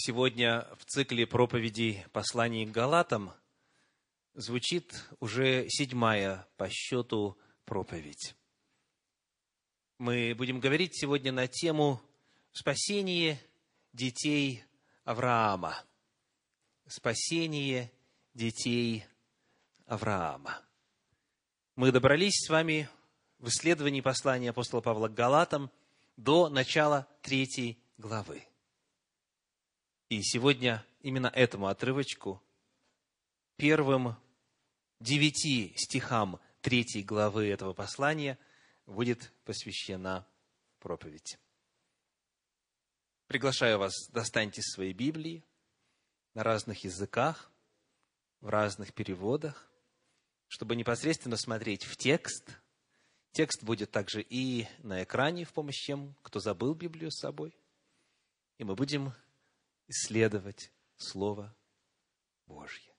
Сегодня в цикле проповедей посланий к Галатам звучит уже седьмая по счету проповедь. Мы будем говорить сегодня на тему спасение детей Авраама. Спасение детей Авраама. Мы добрались с вами в исследовании послания апостола Павла к Галатам до начала третьей главы. И сегодня именно этому отрывочку, первым девяти стихам третьей главы этого послания будет посвящена проповедь. Приглашаю вас, достаньте свои Библии на разных языках, в разных переводах, чтобы непосредственно смотреть в текст. Текст будет также и на экране в помощь тем, кто забыл Библию с собой. И мы будем исследовать Слово Божье.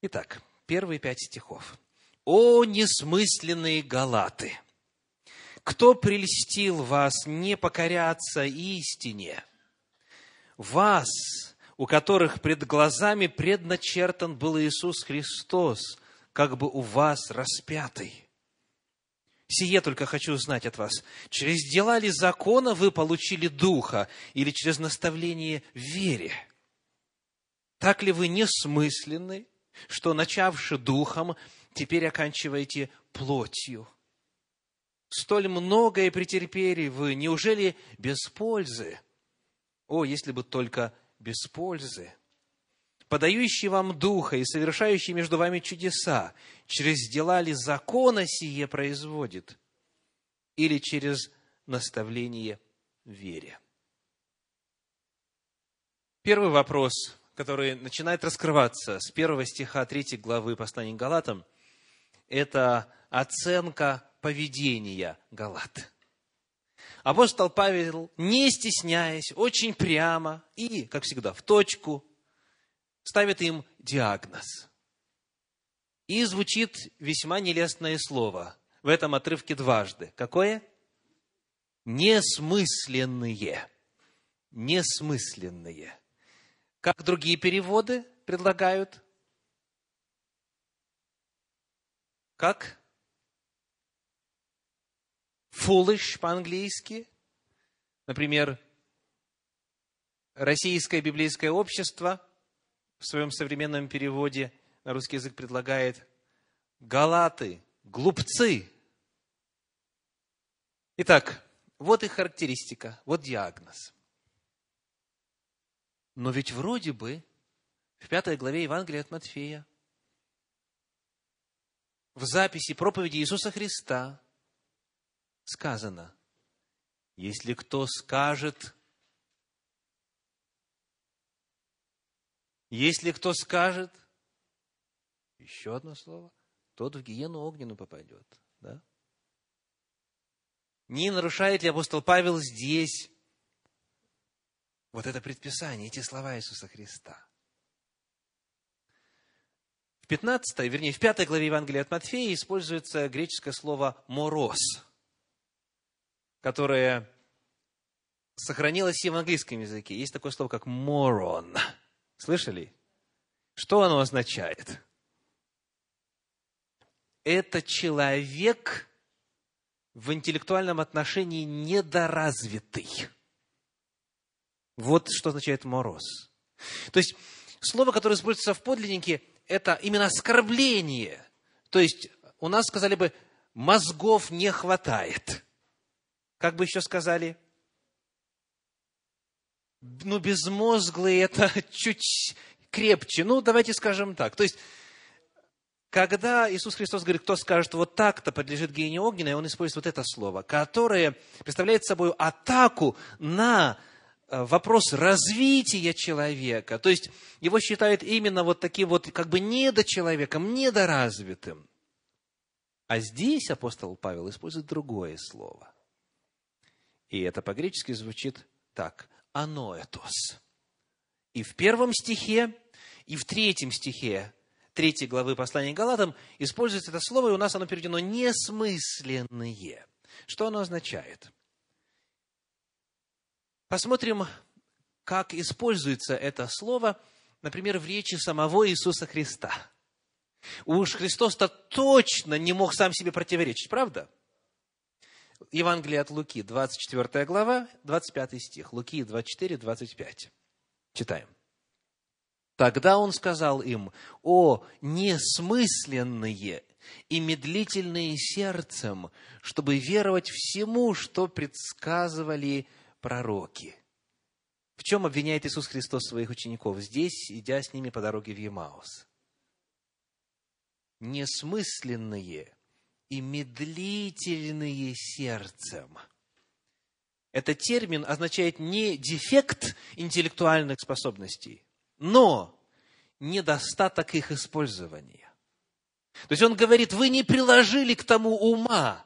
Итак, первые пять стихов. «О, несмысленные галаты! Кто прельстил вас не покоряться истине? Вас, у которых пред глазами предначертан был Иисус Христос, как бы у вас распятый. Сие только хочу узнать от вас. Через дела ли закона вы получили Духа или через наставление в вере? Так ли вы несмысленны, что, начавши Духом, теперь оканчиваете плотью? Столь многое претерпели вы, неужели без пользы? О, если бы только без пользы! Подающий вам Духа и совершающий между вами чудеса, через дела ли закона сие производит, или через наставление вере? Первый вопрос, который начинает раскрываться с первого стиха третьей главы послания Галатам, это оценка поведения Галат. Апостол Павел, не стесняясь, очень прямо и, как всегда, в точку, ставит им диагноз. И звучит весьма нелестное слово в этом отрывке дважды. Какое? Несмысленные. Несмысленные. Как другие переводы предлагают? Как? Foolish по-английски. Например, Российское библейское общество – в своем современном переводе на русский язык предлагает галаты, глупцы. Итак, вот их характеристика, вот диагноз. Но ведь вроде бы в пятой главе Евангелия от Матфея в записи проповеди Иисуса Христа сказано, если кто скажет Если кто скажет, еще одно слово, тот в гиену огненную попадет. Да? Не нарушает ли апостол Павел здесь вот это предписание, эти слова Иисуса Христа? В 15, вернее, в 5 главе Евангелия от Матфея используется греческое слово «мороз», которое сохранилось и в английском языке. Есть такое слово, как «морон», Слышали? Что оно означает? Это человек в интеллектуальном отношении недоразвитый. Вот что означает мороз. То есть, слово, которое используется в подлиннике, это именно оскорбление. То есть, у нас сказали бы, мозгов не хватает. Как бы еще сказали? Ну, безмозглые, это чуть крепче. Ну, давайте скажем так. То есть, когда Иисус Христос говорит, кто скажет вот так-то подлежит гиене огненной, он использует вот это слово, которое представляет собой атаку на э, вопрос развития человека. То есть, его считают именно вот таким вот как бы недочеловеком, недоразвитым. А здесь апостол Павел использует другое слово. И это по-гречески звучит так аноэтос. И в первом стихе, и в третьем стихе третьей главы послания Галатам используется это слово, и у нас оно переведено «несмысленные». Что оно означает? Посмотрим, как используется это слово, например, в речи самого Иисуса Христа. Уж Христос-то точно не мог сам себе противоречить, правда? Евангелие от Луки, 24 глава, 25 стих. Луки 24, 25. Читаем. Тогда он сказал им, «О, несмысленные и медлительные сердцем, чтобы веровать всему, что предсказывали пророки». В чем обвиняет Иисус Христос своих учеников? Здесь, идя с ними по дороге в Емаус. Несмысленные и медлительные сердцем. Этот термин означает не дефект интеллектуальных способностей, но недостаток их использования. То есть он говорит, вы не приложили к тому ума,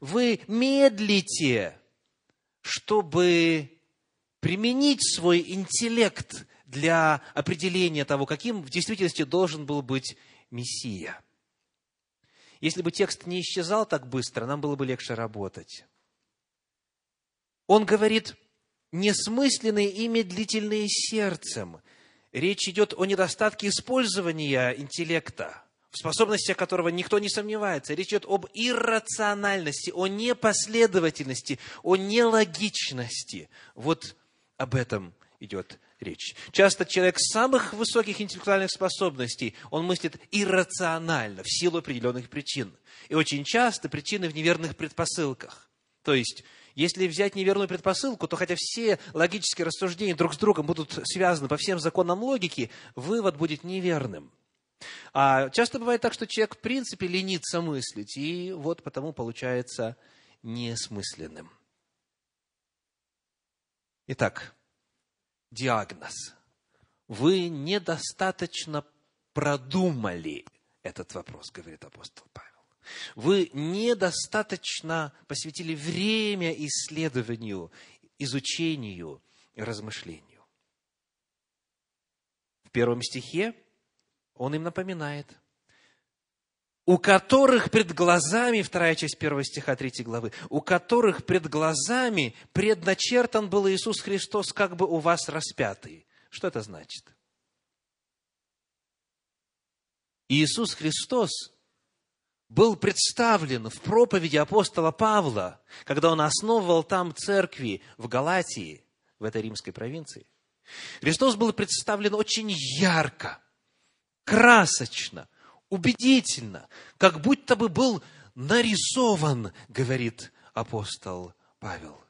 вы медлите, чтобы применить свой интеллект для определения того, каким в действительности должен был быть Мессия. Если бы текст не исчезал так быстро, нам было бы легче работать. Он говорит, несмысленные и медлительные сердцем. Речь идет о недостатке использования интеллекта, в способностях которого никто не сомневается. Речь идет об иррациональности, о непоследовательности, о нелогичности. Вот об этом идет речь. Часто человек самых высоких интеллектуальных способностей, он мыслит иррационально, в силу определенных причин. И очень часто причины в неверных предпосылках. То есть, если взять неверную предпосылку, то хотя все логические рассуждения друг с другом будут связаны по всем законам логики, вывод будет неверным. А часто бывает так, что человек в принципе ленится мыслить, и вот потому получается несмысленным. Итак, диагноз. Вы недостаточно продумали этот вопрос, говорит апостол Павел. Вы недостаточно посвятили время исследованию, изучению размышлению. В первом стихе он им напоминает – у которых пред глазами, вторая часть первого стиха третьей главы, у которых пред глазами предначертан был Иисус Христос, как бы у вас распятый. Что это значит? Иисус Христос был представлен в проповеди апостола Павла, когда он основывал там церкви в Галатии, в этой римской провинции. Христос был представлен очень ярко, красочно, убедительно, как будто бы был нарисован, говорит апостол Павел.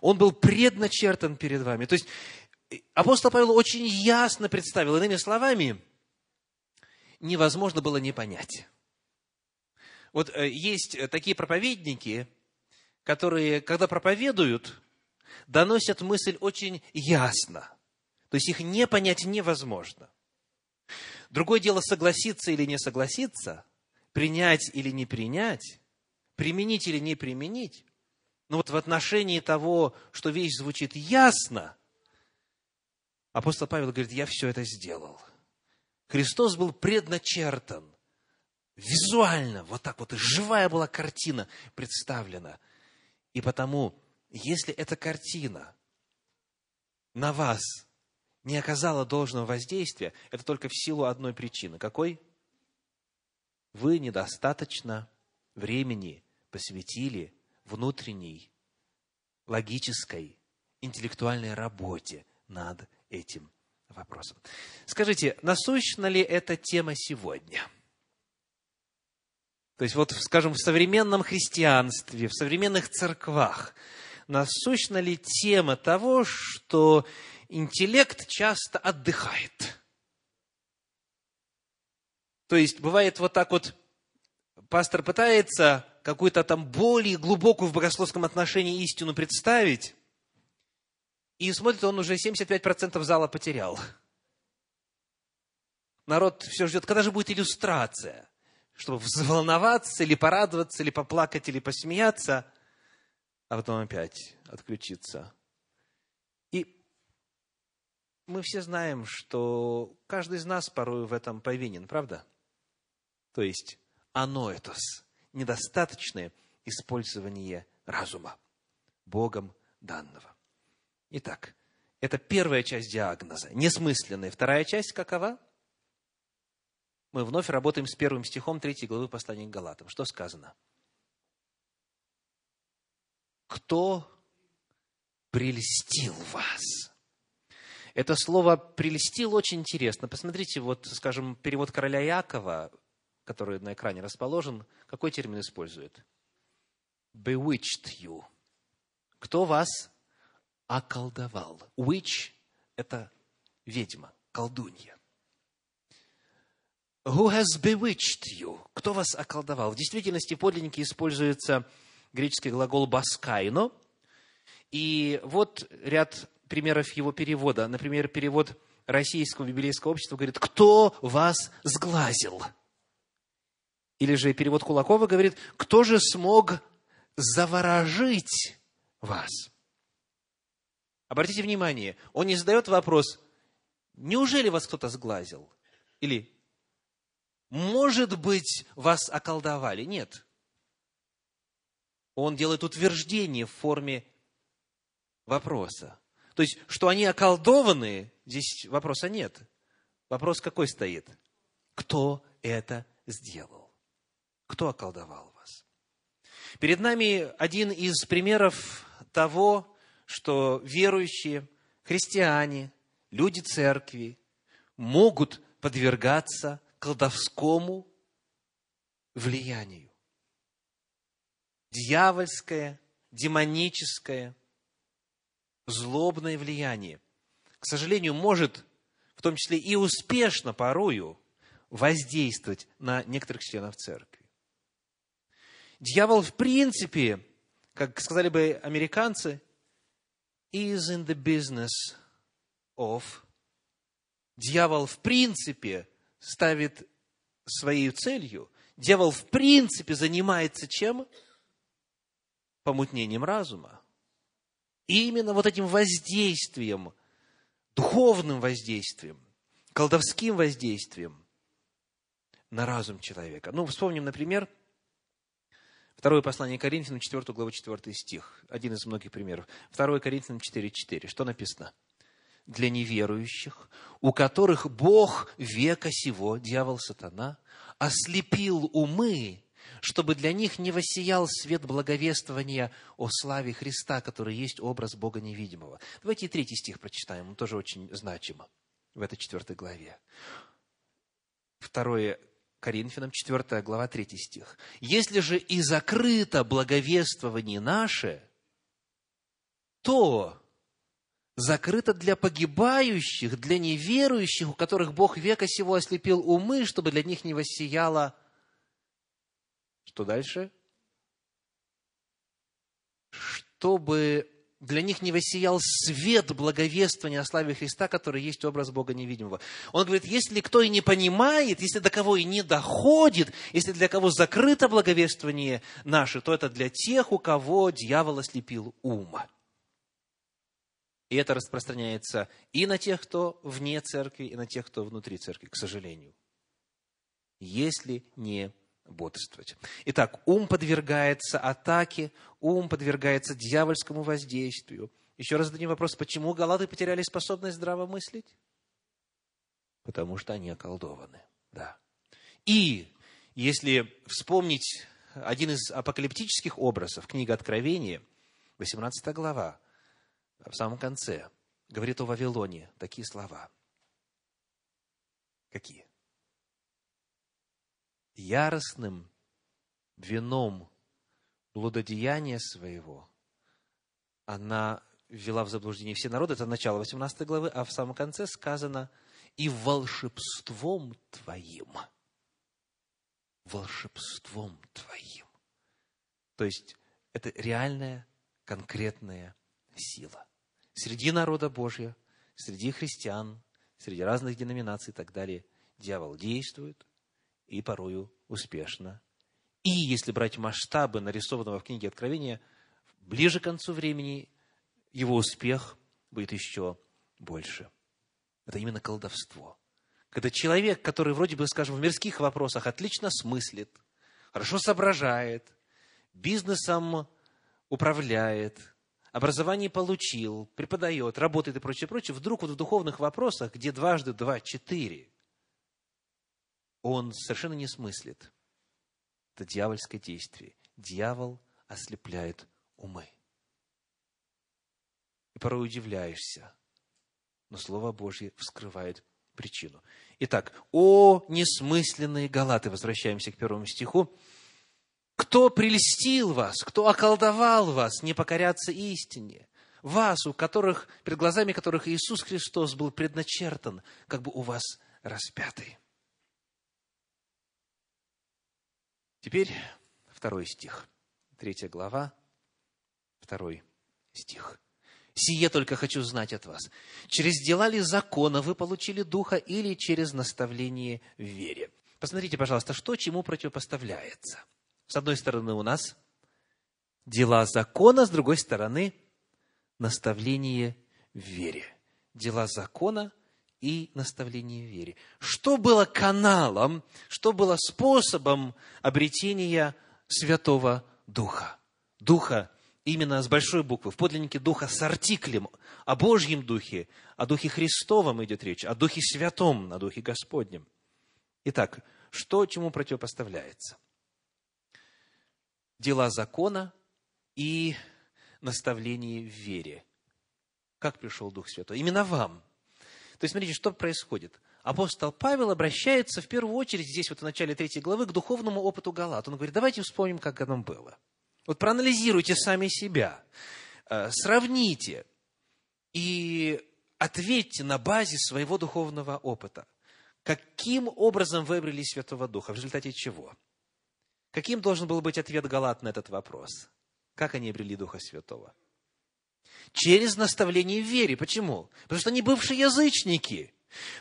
Он был предначертан перед вами. То есть апостол Павел очень ясно представил, иными словами, невозможно было не понять. Вот э, есть такие проповедники, которые, когда проповедуют, доносят мысль очень ясно. То есть их не понять невозможно. Другое дело согласиться или не согласиться, принять или не принять, применить или не применить. Но вот в отношении того, что вещь звучит ясно, апостол Павел говорит, я все это сделал. Христос был предначертан, визуально, вот так вот, живая была картина представлена. И потому, если эта картина на вас не оказала должного воздействия, это только в силу одной причины. Какой? Вы недостаточно времени посвятили внутренней, логической, интеллектуальной работе над этим вопросом. Скажите, насущна ли эта тема сегодня? То есть, вот, скажем, в современном христианстве, в современных церквах, насущна ли тема того, что интеллект часто отдыхает. То есть бывает вот так вот, пастор пытается какую-то там более глубокую в богословском отношении истину представить, и смотрит, он уже 75% зала потерял. Народ все ждет, когда же будет иллюстрация, чтобы взволноваться, или порадоваться, или поплакать, или посмеяться, а потом опять отключиться мы все знаем, что каждый из нас порой в этом повинен, правда? То есть, оно это недостаточное использование разума, Богом данного. Итак, это первая часть диагноза, несмысленная. Вторая часть какова? Мы вновь работаем с первым стихом третьей главы послания к Галатам. Что сказано? Кто прельстил вас? Это слово «прельстил» очень интересно. Посмотрите, вот, скажем, перевод короля Якова, который на экране расположен, какой термин использует? Bewitched you. Кто вас околдовал? Witch – это ведьма, колдунья. Who has bewitched you? Кто вас околдовал? В действительности в подлиннике используется греческий глагол «баскайно». И вот ряд примеров его перевода. Например, перевод Российского библейского общества говорит, кто вас сглазил? Или же перевод Кулакова говорит, кто же смог заворожить вас? Обратите внимание, он не задает вопрос, неужели вас кто-то сглазил? Или, может быть, вас околдовали? Нет. Он делает утверждение в форме вопроса. То есть, что они околдованы, здесь вопроса нет. Вопрос какой стоит? Кто это сделал? Кто околдовал вас? Перед нами один из примеров того, что верующие, христиане, люди церкви могут подвергаться колдовскому влиянию. Дьявольское, демоническое – злобное влияние, к сожалению, может, в том числе и успешно порою, воздействовать на некоторых членов церкви. Дьявол, в принципе, как сказали бы американцы, is in the business of. Дьявол, в принципе, ставит своей целью, дьявол, в принципе, занимается чем? Помутнением разума. И именно вот этим воздействием, духовным воздействием, колдовским воздействием на разум человека. Ну, вспомним, например, Второе послание Коринфянам, 4 глава, 4 стих. Один из многих примеров. Второе Коринфянам 4.4. Что написано? Для неверующих, у которых Бог века сего, дьявол сатана, ослепил умы, чтобы для них не воссиял свет благовествования о славе Христа, который есть образ Бога невидимого. Давайте и третий стих прочитаем, он тоже очень значимо в этой четвертой главе. Второе Коринфянам, 4 глава, 3 стих. «Если же и закрыто благовествование наше, то закрыто для погибающих, для неверующих, у которых Бог века сего ослепил умы, чтобы для них не воссияла что дальше? Чтобы для них не воссиял свет благовествования о славе Христа, который есть образ Бога невидимого. Он говорит, если кто и не понимает, если до кого и не доходит, если для кого закрыто благовествование наше, то это для тех, у кого дьявол ослепил ум. И это распространяется и на тех, кто вне церкви, и на тех, кто внутри церкви, к сожалению. Если не бодрствовать. Итак, ум подвергается атаке, ум подвергается дьявольскому воздействию. Еще раз зададим вопрос, почему галаты потеряли способность здраво мыслить? Потому что они околдованы. Да. И если вспомнить один из апокалиптических образов, книга Откровения, 18 глава, в самом конце, говорит о Вавилоне такие слова. Какие? Яростным вином блудодеяния своего, она ввела в заблуждение все народы. Это начало 18 главы, а в самом конце сказано «и волшебством твоим». Волшебством твоим. То есть, это реальная, конкретная сила. Среди народа Божьего, среди христиан, среди разных деноминаций и так далее, дьявол действует, и порою успешно. И если брать масштабы нарисованного в книге Откровения, ближе к концу времени его успех будет еще больше. Это именно колдовство. Когда человек, который вроде бы, скажем, в мирских вопросах отлично смыслит, хорошо соображает, бизнесом управляет, образование получил, преподает, работает и прочее, прочее, вдруг вот в духовных вопросах, где дважды два – четыре, он совершенно не смыслит. Это дьявольское действие. Дьявол ослепляет умы. И порой удивляешься, но Слово Божье вскрывает причину. Итак, о несмысленные галаты, возвращаемся к первому стиху, кто прельстил вас, кто околдовал вас не покоряться истине? Вас, у которых, перед глазами которых Иисус Христос был предначертан, как бы у вас распятый. Теперь второй стих. Третья глава, второй стих. «Сие только хочу знать от вас. Через дела ли закона вы получили Духа или через наставление в вере?» Посмотрите, пожалуйста, что чему противопоставляется – с одной стороны у нас дела закона, с другой стороны наставление в вере. Дела закона и наставление в вере. Что было каналом, что было способом обретения Святого Духа? Духа именно с большой буквы, в подлиннике Духа с артиклем, о Божьем Духе, о Духе Христовом идет речь, о Духе Святом, о Духе Господнем. Итак, что чему противопоставляется? дела закона и наставление в вере. Как пришел Дух Святой? Именно вам. То есть, смотрите, что происходит. Апостол Павел обращается в первую очередь здесь, вот в начале третьей главы, к духовному опыту Галат. Он говорит, давайте вспомним, как оно было. Вот проанализируйте сами себя, э, сравните и ответьте на базе своего духовного опыта. Каким образом вы обрели Святого Духа? В результате чего? Каким должен был быть ответ Галат на этот вопрос? Как они обрели Духа Святого? Через наставление в вере. Почему? Потому что они бывшие язычники.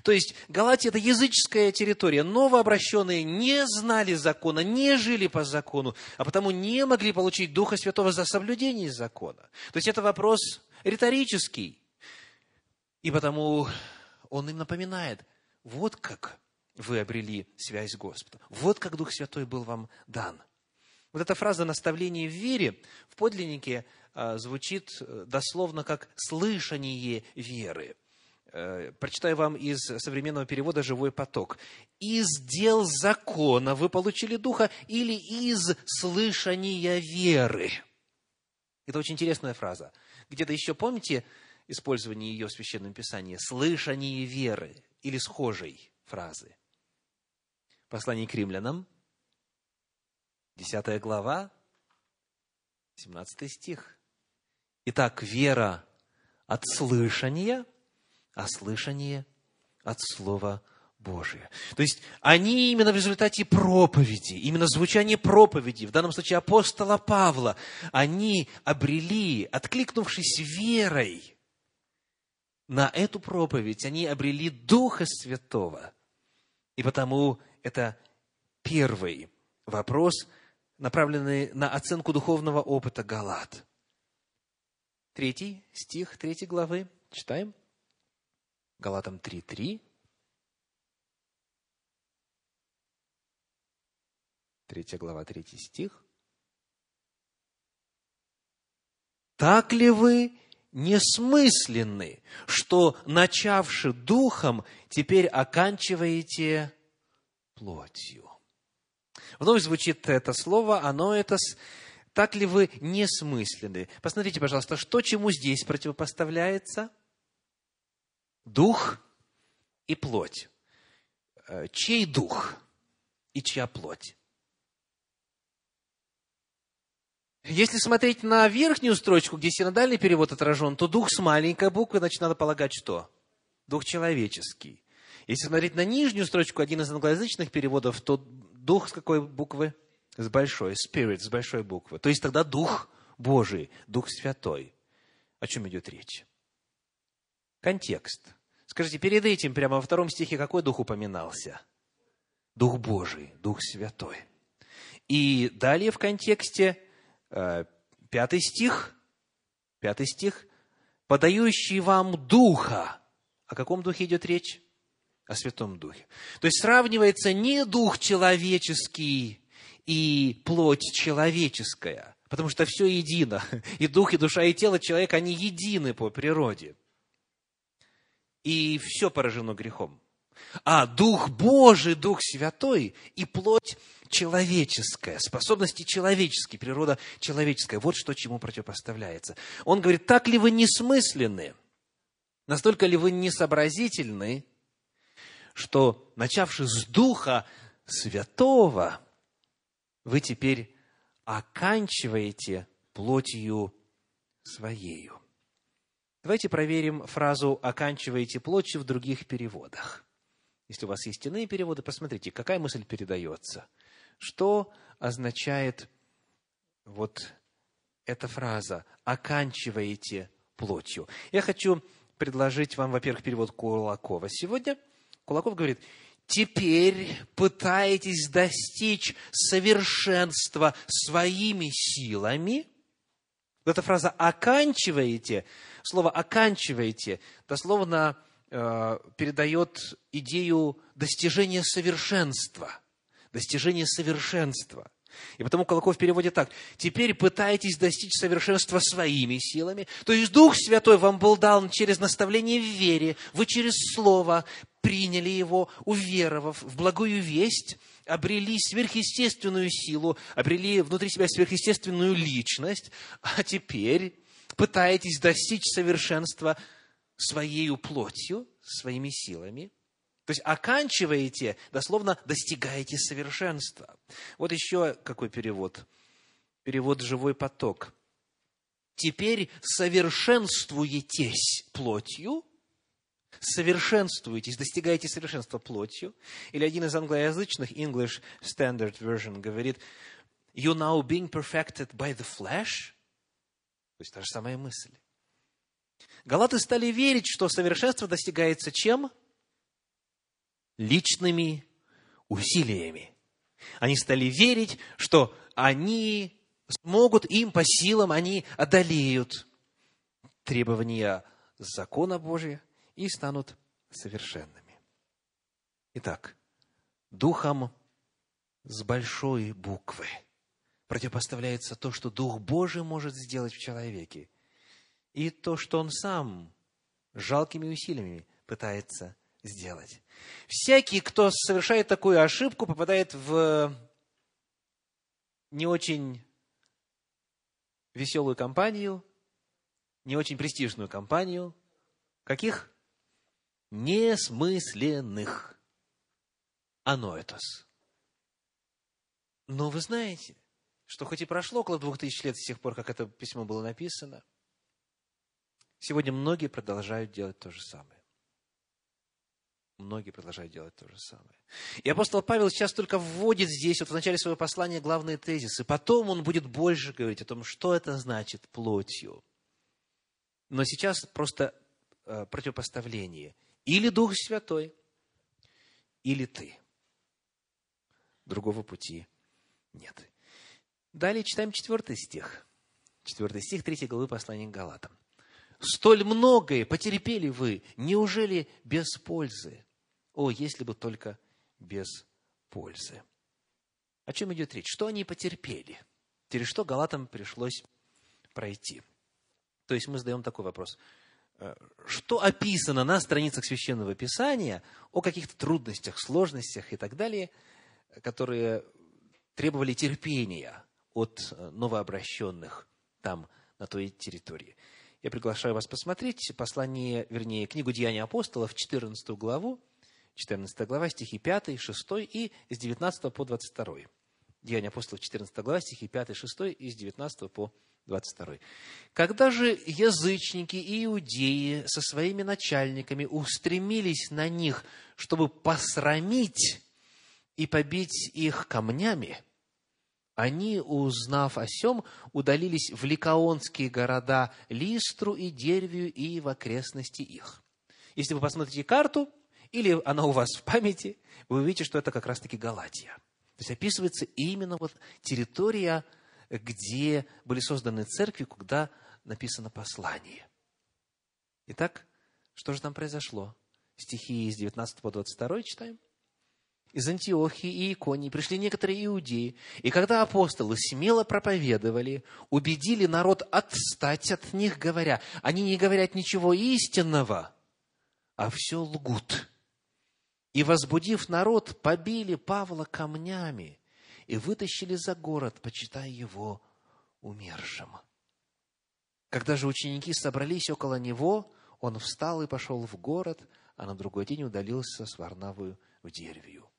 То есть Галатия – это языческая территория. Новообращенные не знали закона, не жили по закону, а потому не могли получить Духа Святого за соблюдение закона. То есть это вопрос риторический. И потому он им напоминает, вот как вы обрели связь с Господом. Вот как Дух Святой был вам дан. Вот эта фраза «наставление в вере» в подлиннике звучит э, дословно как «слышание веры». Э, прочитаю вам из современного перевода «Живой поток». «Из дел закона вы получили Духа или из слышания веры?» Это очень интересная фраза. Где-то еще помните использование ее в Священном Писании? «Слышание веры» или схожей фразы. Послание к римлянам, 10 глава, 17 стих. Итак, вера от слышания, а слышание от Слова Божия. То есть они именно в результате проповеди, именно звучания проповеди, в данном случае апостола Павла, они обрели, откликнувшись верой на эту проповедь, они обрели Духа Святого. И потому это первый вопрос, направленный на оценку духовного опыта Галат. Третий стих третьей главы. Читаем. Галатам 3.3. Третья глава, третий стих. Так ли вы несмысленны, что, начавши духом, теперь оканчиваете плотью. Вновь звучит это слово, оно это так ли вы несмысленны? Посмотрите, пожалуйста, что чему здесь противопоставляется? Дух и плоть. Э, чей дух и чья плоть? Если смотреть на верхнюю строчку, где синодальный перевод отражен, то дух с маленькой буквы, значит, надо полагать что? Дух человеческий. Если смотреть на нижнюю строчку, один из англоязычных переводов, то дух с какой буквы? С большой, spirit, с большой буквы. То есть тогда дух Божий, дух святой. О чем идет речь? Контекст. Скажите, перед этим, прямо во втором стихе, какой дух упоминался? Дух Божий, Дух Святой. И далее в контексте, э, пятый стих, пятый стих, подающий вам Духа. О каком Духе идет речь? о Святом Духе. То есть сравнивается не дух человеческий и плоть человеческая, Потому что все едино. И дух, и душа, и тело человека, они едины по природе. И все поражено грехом. А Дух Божий, Дух Святой и плоть человеческая, способности человеческие, природа человеческая. Вот что чему противопоставляется. Он говорит, так ли вы несмысленны? Настолько ли вы несообразительны, что, начавши с Духа Святого, вы теперь оканчиваете плотью своею. Давайте проверим фразу «оканчиваете плотью» в других переводах. Если у вас есть иные переводы, посмотрите, какая мысль передается. Что означает вот эта фраза «оканчиваете плотью»? Я хочу предложить вам, во-первых, перевод Кулакова сегодня. Кулаков говорит, теперь пытаетесь достичь совершенства своими силами. Эта фраза «оканчиваете», слово «оканчиваете» дословно э, передает идею достижения совершенства. Достижения совершенства. И потому Колоков переводит так. Теперь пытайтесь достичь совершенства своими силами. То есть Дух Святой вам был дан через наставление в вере. Вы через Слово приняли его, уверовав в благую весть, обрели сверхъестественную силу, обрели внутри себя сверхъестественную личность, а теперь пытаетесь достичь совершенства своей плотью, своими силами – то есть оканчиваете, дословно достигаете совершенства. Вот еще какой перевод. Перевод «живой поток». Теперь совершенствуетесь плотью, совершенствуетесь, достигаете совершенства плотью. Или один из англоязычных, English Standard Version, говорит, you now being perfected by the flesh. То есть та же самая мысль. Галаты стали верить, что совершенство достигается чем? личными усилиями. Они стали верить, что они смогут, им по силам, они одолеют требования закона Божия и станут совершенными. Итак, духом с большой буквы противопоставляется то, что Дух Божий может сделать в человеке, и то, что он сам жалкими усилиями пытается сделать. Всякий, кто совершает такую ошибку, попадает в не очень веселую компанию, не очень престижную компанию. Каких? Несмысленных. Аноэтос. Но вы знаете, что хоть и прошло около двух тысяч лет с тех пор, как это письмо было написано, сегодня многие продолжают делать то же самое. Многие продолжают делать то же самое. И апостол Павел сейчас только вводит здесь, вот в начале своего послания, главные тезисы. Потом он будет больше говорить о том, что это значит плотью. Но сейчас просто э, противопоставление. Или Дух Святой, или ты. Другого пути нет. Далее читаем четвертый стих. Четвертый стих третьей главы послания к Галатам. Столь многое потерпели вы, неужели без пользы? О, если бы только без пользы. О чем идет речь? Что они потерпели? Через что Галатам пришлось пройти? То есть мы задаем такой вопрос. Что описано на страницах Священного Писания о каких-то трудностях, сложностях и так далее, которые требовали терпения от новообращенных там, на той территории? Я приглашаю вас посмотреть послание, вернее, книгу «Деяния апостолов», 14 главу, 14 глава, стихи 5, 6 и с 19 по 22. Деяния апостолов, 14 глава, стихи 5, 6 и с 19 по 22. Когда же язычники и иудеи со своими начальниками устремились на них, чтобы посрамить и побить их камнями, они, узнав о сем, удалились в ликаонские города Листру и Дервию и в окрестности их. Если вы посмотрите карту, или она у вас в памяти, вы увидите, что это как раз-таки Галатия. То есть описывается именно вот территория, где были созданы церкви, куда написано послание. Итак, что же там произошло? Стихи из 19 по 22 читаем. из Антиохии и Иконии пришли некоторые иудеи, и когда апостолы смело проповедовали, убедили народ отстать от них, говоря, они не говорят ничего истинного, а все лгут. И, возбудив народ, побили Павла камнями и вытащили за город, почитая его умершим. Когда же ученики собрались около него, он встал и пошел в город, а на другой день удалился с Варнавою в Деревию.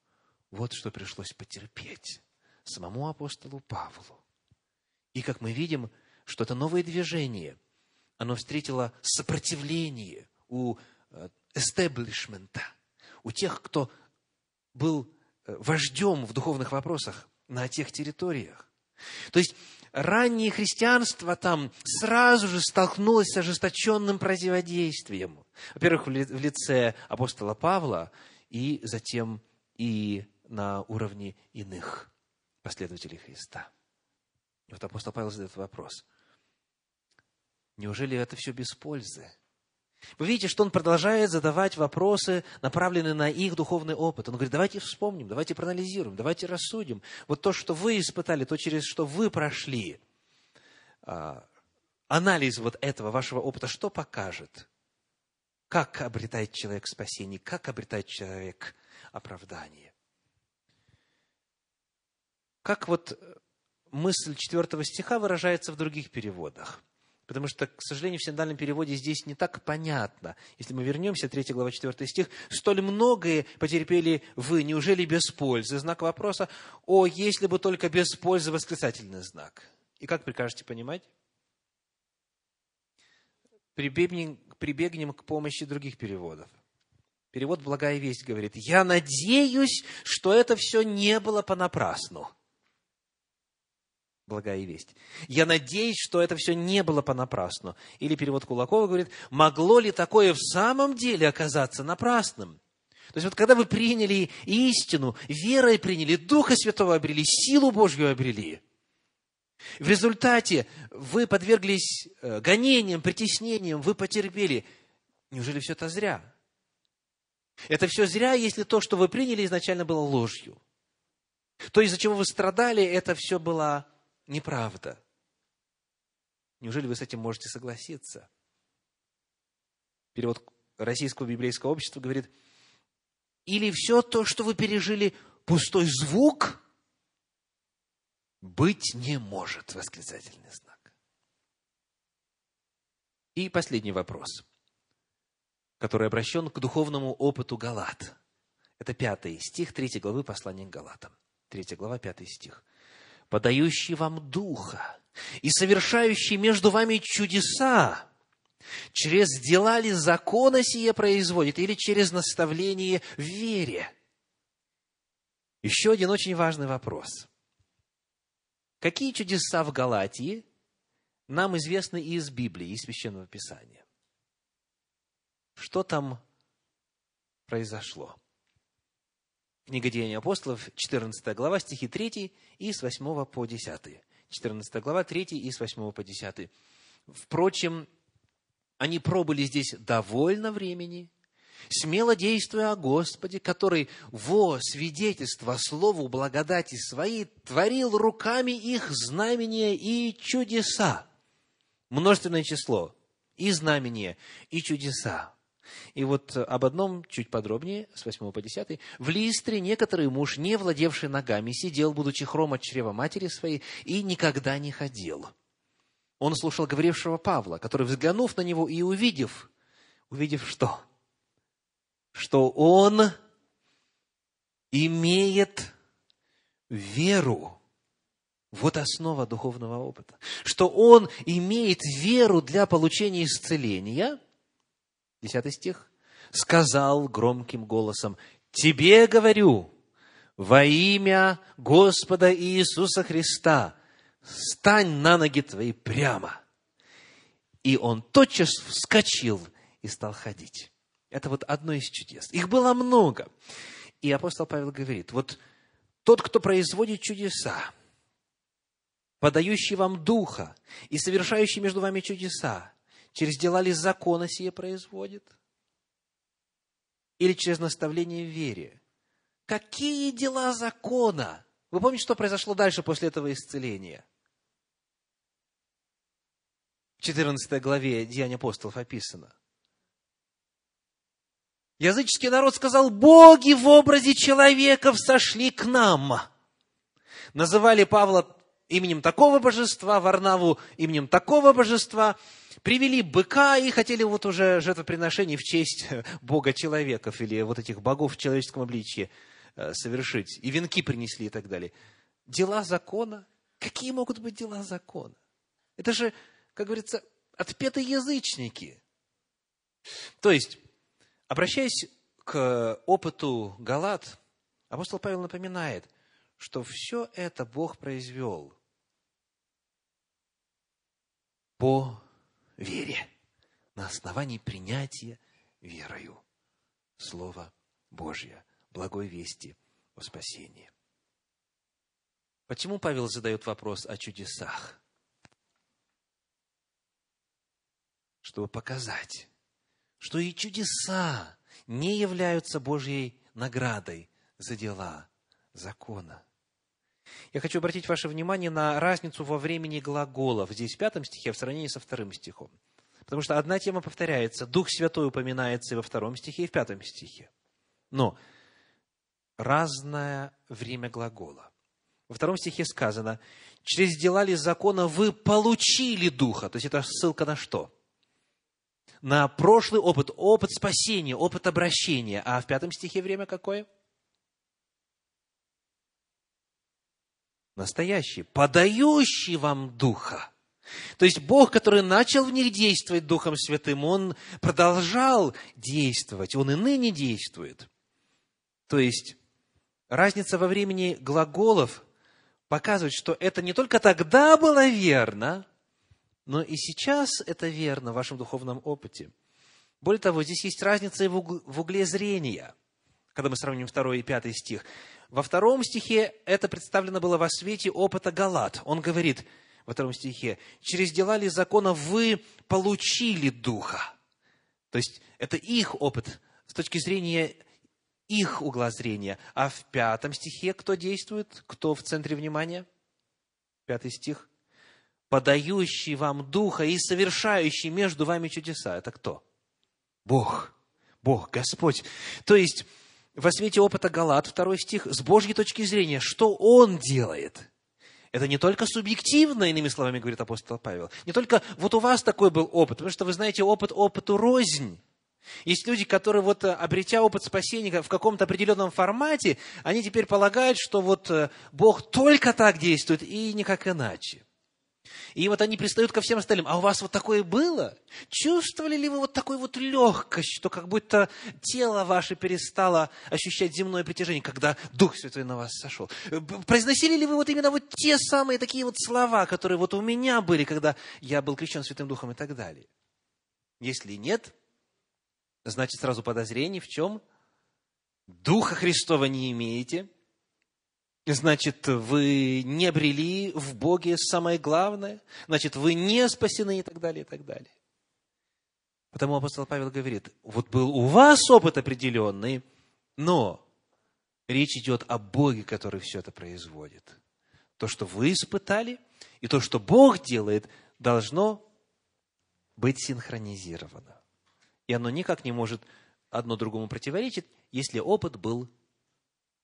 Вот что пришлось потерпеть самому апостолу Павлу. И как мы видим, что это новое движение, оно встретило сопротивление у эстеблишмента, у тех, кто был э, вождем в духовных вопросах на тех территориях. То есть раннее христианство там сразу же столкнулось с ожесточенным противодействием. Во-первых, в лице апостола Павла, и затем и на уровне иных последователей Христа. И вот апостол Павел задает вопрос. Неужели это все без пользы? Вы видите, что он продолжает задавать вопросы, направленные на их духовный опыт. Он говорит, давайте вспомним, давайте проанализируем, давайте рассудим. Вот то, что вы испытали, то, через что вы прошли, а, анализ вот этого вашего опыта, что покажет? Как обретает человек спасение, как обретает человек оправдание? Как вот мысль четвертого стиха выражается в других переводах? Потому что, к сожалению, в синодальном переводе здесь не так понятно. Если мы вернемся, 3 глава, 4 стих, «Столь многое потерпели вы, неужели без пользы?» Знак вопроса, «О, если бы только без пользы восклицательный знак». И как прикажете понимать? Прибегнем, прибегнем к помощи других переводов. Перевод «Благая весть» говорит, «Я надеюсь, что это все не было понапрасну» благая весть. Я надеюсь, что это все не было понапрасну. Или перевод Кулакова говорит, могло ли такое в самом деле оказаться напрасным? То есть вот когда вы приняли истину, верой приняли, Духа Святого обрели, силу Божью обрели, в результате вы подверглись э, гонениям, притеснениям, вы потерпели. Неужели все это зря? Это все зря, если то, что вы приняли, изначально было ложью. То, из-за чего вы страдали, это все было неправда. Неужели вы с этим можете согласиться? Перевод Российского библейского общества говорит, или все то, что вы пережили, пустой звук, быть не может, восклицательный знак. И последний вопрос, который обращен к духовному опыту Галат. Это пятый стих третьей главы послания к Галатам. Третья глава, пятый стих подающий вам духа и совершающий между вами чудеса, через дела ли закона сие производит, или через наставление в вере? Еще один очень важный вопрос. Какие чудеса в Галатии нам известны и из Библии, и из Священного Писания? Что там произошло? Книга Деяний апостолов, 14 глава, стихи 3 и с 8 по 10. 14 глава, 3 и с 8 по 10. Впрочем, они пробыли здесь довольно времени, смело действуя о Господе, который во свидетельство Слову благодати своей творил руками их знамения и чудеса. Множественное число. И знамения, и чудеса. И вот об одном чуть подробнее, с 8 по 10. «В Листре некоторый муж, не владевший ногами, сидел, будучи хром от чрева матери своей, и никогда не ходил. Он слушал говорившего Павла, который, взглянув на него и увидев, увидев что? Что он имеет веру. Вот основа духовного опыта. Что он имеет веру для получения исцеления – Десятый стих. «Сказал громким голосом, «Тебе говорю, во имя Господа Иисуса Христа, стань на ноги твои прямо». И он тотчас вскочил и стал ходить. Это вот одно из чудес. Их было много. И апостол Павел говорит, вот тот, кто производит чудеса, подающий вам духа и совершающий между вами чудеса, Через дела ли закона сие производит? Или через наставление в вере? Какие дела закона? Вы помните, что произошло дальше после этого исцеления? В 14 главе Деяния апостолов описано. Языческий народ сказал, боги в образе человеков сошли к нам. Называли Павла именем такого божества, Варнаву именем такого божества, привели быка и хотели вот уже жертвоприношение в честь бога человеков или вот этих богов в человеческом обличье э, совершить. И венки принесли и так далее. Дела закона? Какие могут быть дела закона? Это же, как говорится, отпетые язычники. То есть, Обращаясь к опыту Галат, апостол Павел напоминает, что все это Бог произвел по вере, на основании принятия верою Слова Божье, благой вести о спасении. Почему Павел задает вопрос о чудесах? Чтобы показать, что и чудеса не являются Божьей наградой за дела закона. Я хочу обратить ваше внимание на разницу во времени глаголов здесь в пятом стихе в сравнении со вторым стихом. Потому что одна тема повторяется. Дух Святой упоминается и во втором стихе, и в пятом стихе. Но разное время глагола. Во втором стихе сказано, через дела ли закона вы получили Духа. То есть это ссылка на что? на прошлый опыт, опыт спасения, опыт обращения. А в пятом стихе время какое? Настоящий, подающий вам Духа. То есть Бог, который начал в них действовать Духом Святым, Он продолжал действовать, Он и ныне действует. То есть разница во времени глаголов показывает, что это не только тогда было верно, но и сейчас это верно в вашем духовном опыте. Более того, здесь есть разница и в угле зрения, когда мы сравним второй и пятый стих. Во втором стихе это представлено было во свете опыта Галат. Он говорит во втором стихе, «Через дела ли закона вы получили Духа?» То есть, это их опыт с точки зрения их угла зрения. А в пятом стихе кто действует? Кто в центре внимания? Пятый стих – подающий вам Духа и совершающий между вами чудеса. Это кто? Бог. Бог, Господь. То есть, во свете опыта Галат, второй стих, с Божьей точки зрения, что Он делает? Это не только субъективно, иными словами говорит апостол Павел, не только вот у вас такой был опыт, потому что вы знаете, опыт опыту рознь. Есть люди, которые, вот, обретя опыт спасения в каком-то определенном формате, они теперь полагают, что вот э, Бог только так действует и никак иначе. И вот они пристают ко всем остальным. А у вас вот такое было? Чувствовали ли вы вот такую вот легкость, что как будто тело ваше перестало ощущать земное притяжение, когда Дух Святой на вас сошел? Произносили ли вы вот именно вот те самые такие вот слова, которые вот у меня были, когда я был крещен Святым Духом и так далее? Если нет, значит сразу подозрение в чем? Духа Христова не имеете – Значит, вы не обрели в Боге самое главное, значит, вы не спасены и так далее, и так далее. Потому апостол Павел говорит, вот был у вас опыт определенный, но речь идет о Боге, который все это производит. То, что вы испытали, и то, что Бог делает, должно быть синхронизировано. И оно никак не может одно другому противоречить, если опыт был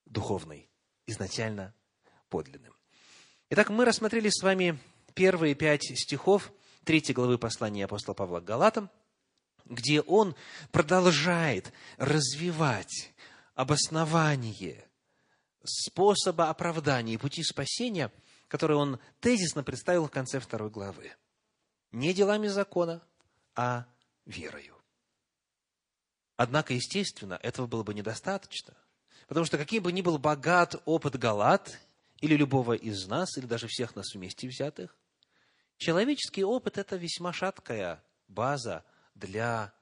духовный изначально подлинным. Итак, мы рассмотрели с вами первые пять стихов третьей главы послания апостола Павла к Галатам, где он продолжает развивать обоснование способа оправдания и пути спасения, который он тезисно представил в конце второй главы. Не делами закона, а верою. Однако, естественно, этого было бы недостаточно – Потому что каким бы ни был богат опыт Галат, или любого из нас, или даже всех нас вместе взятых, человеческий опыт – это весьма шаткая база для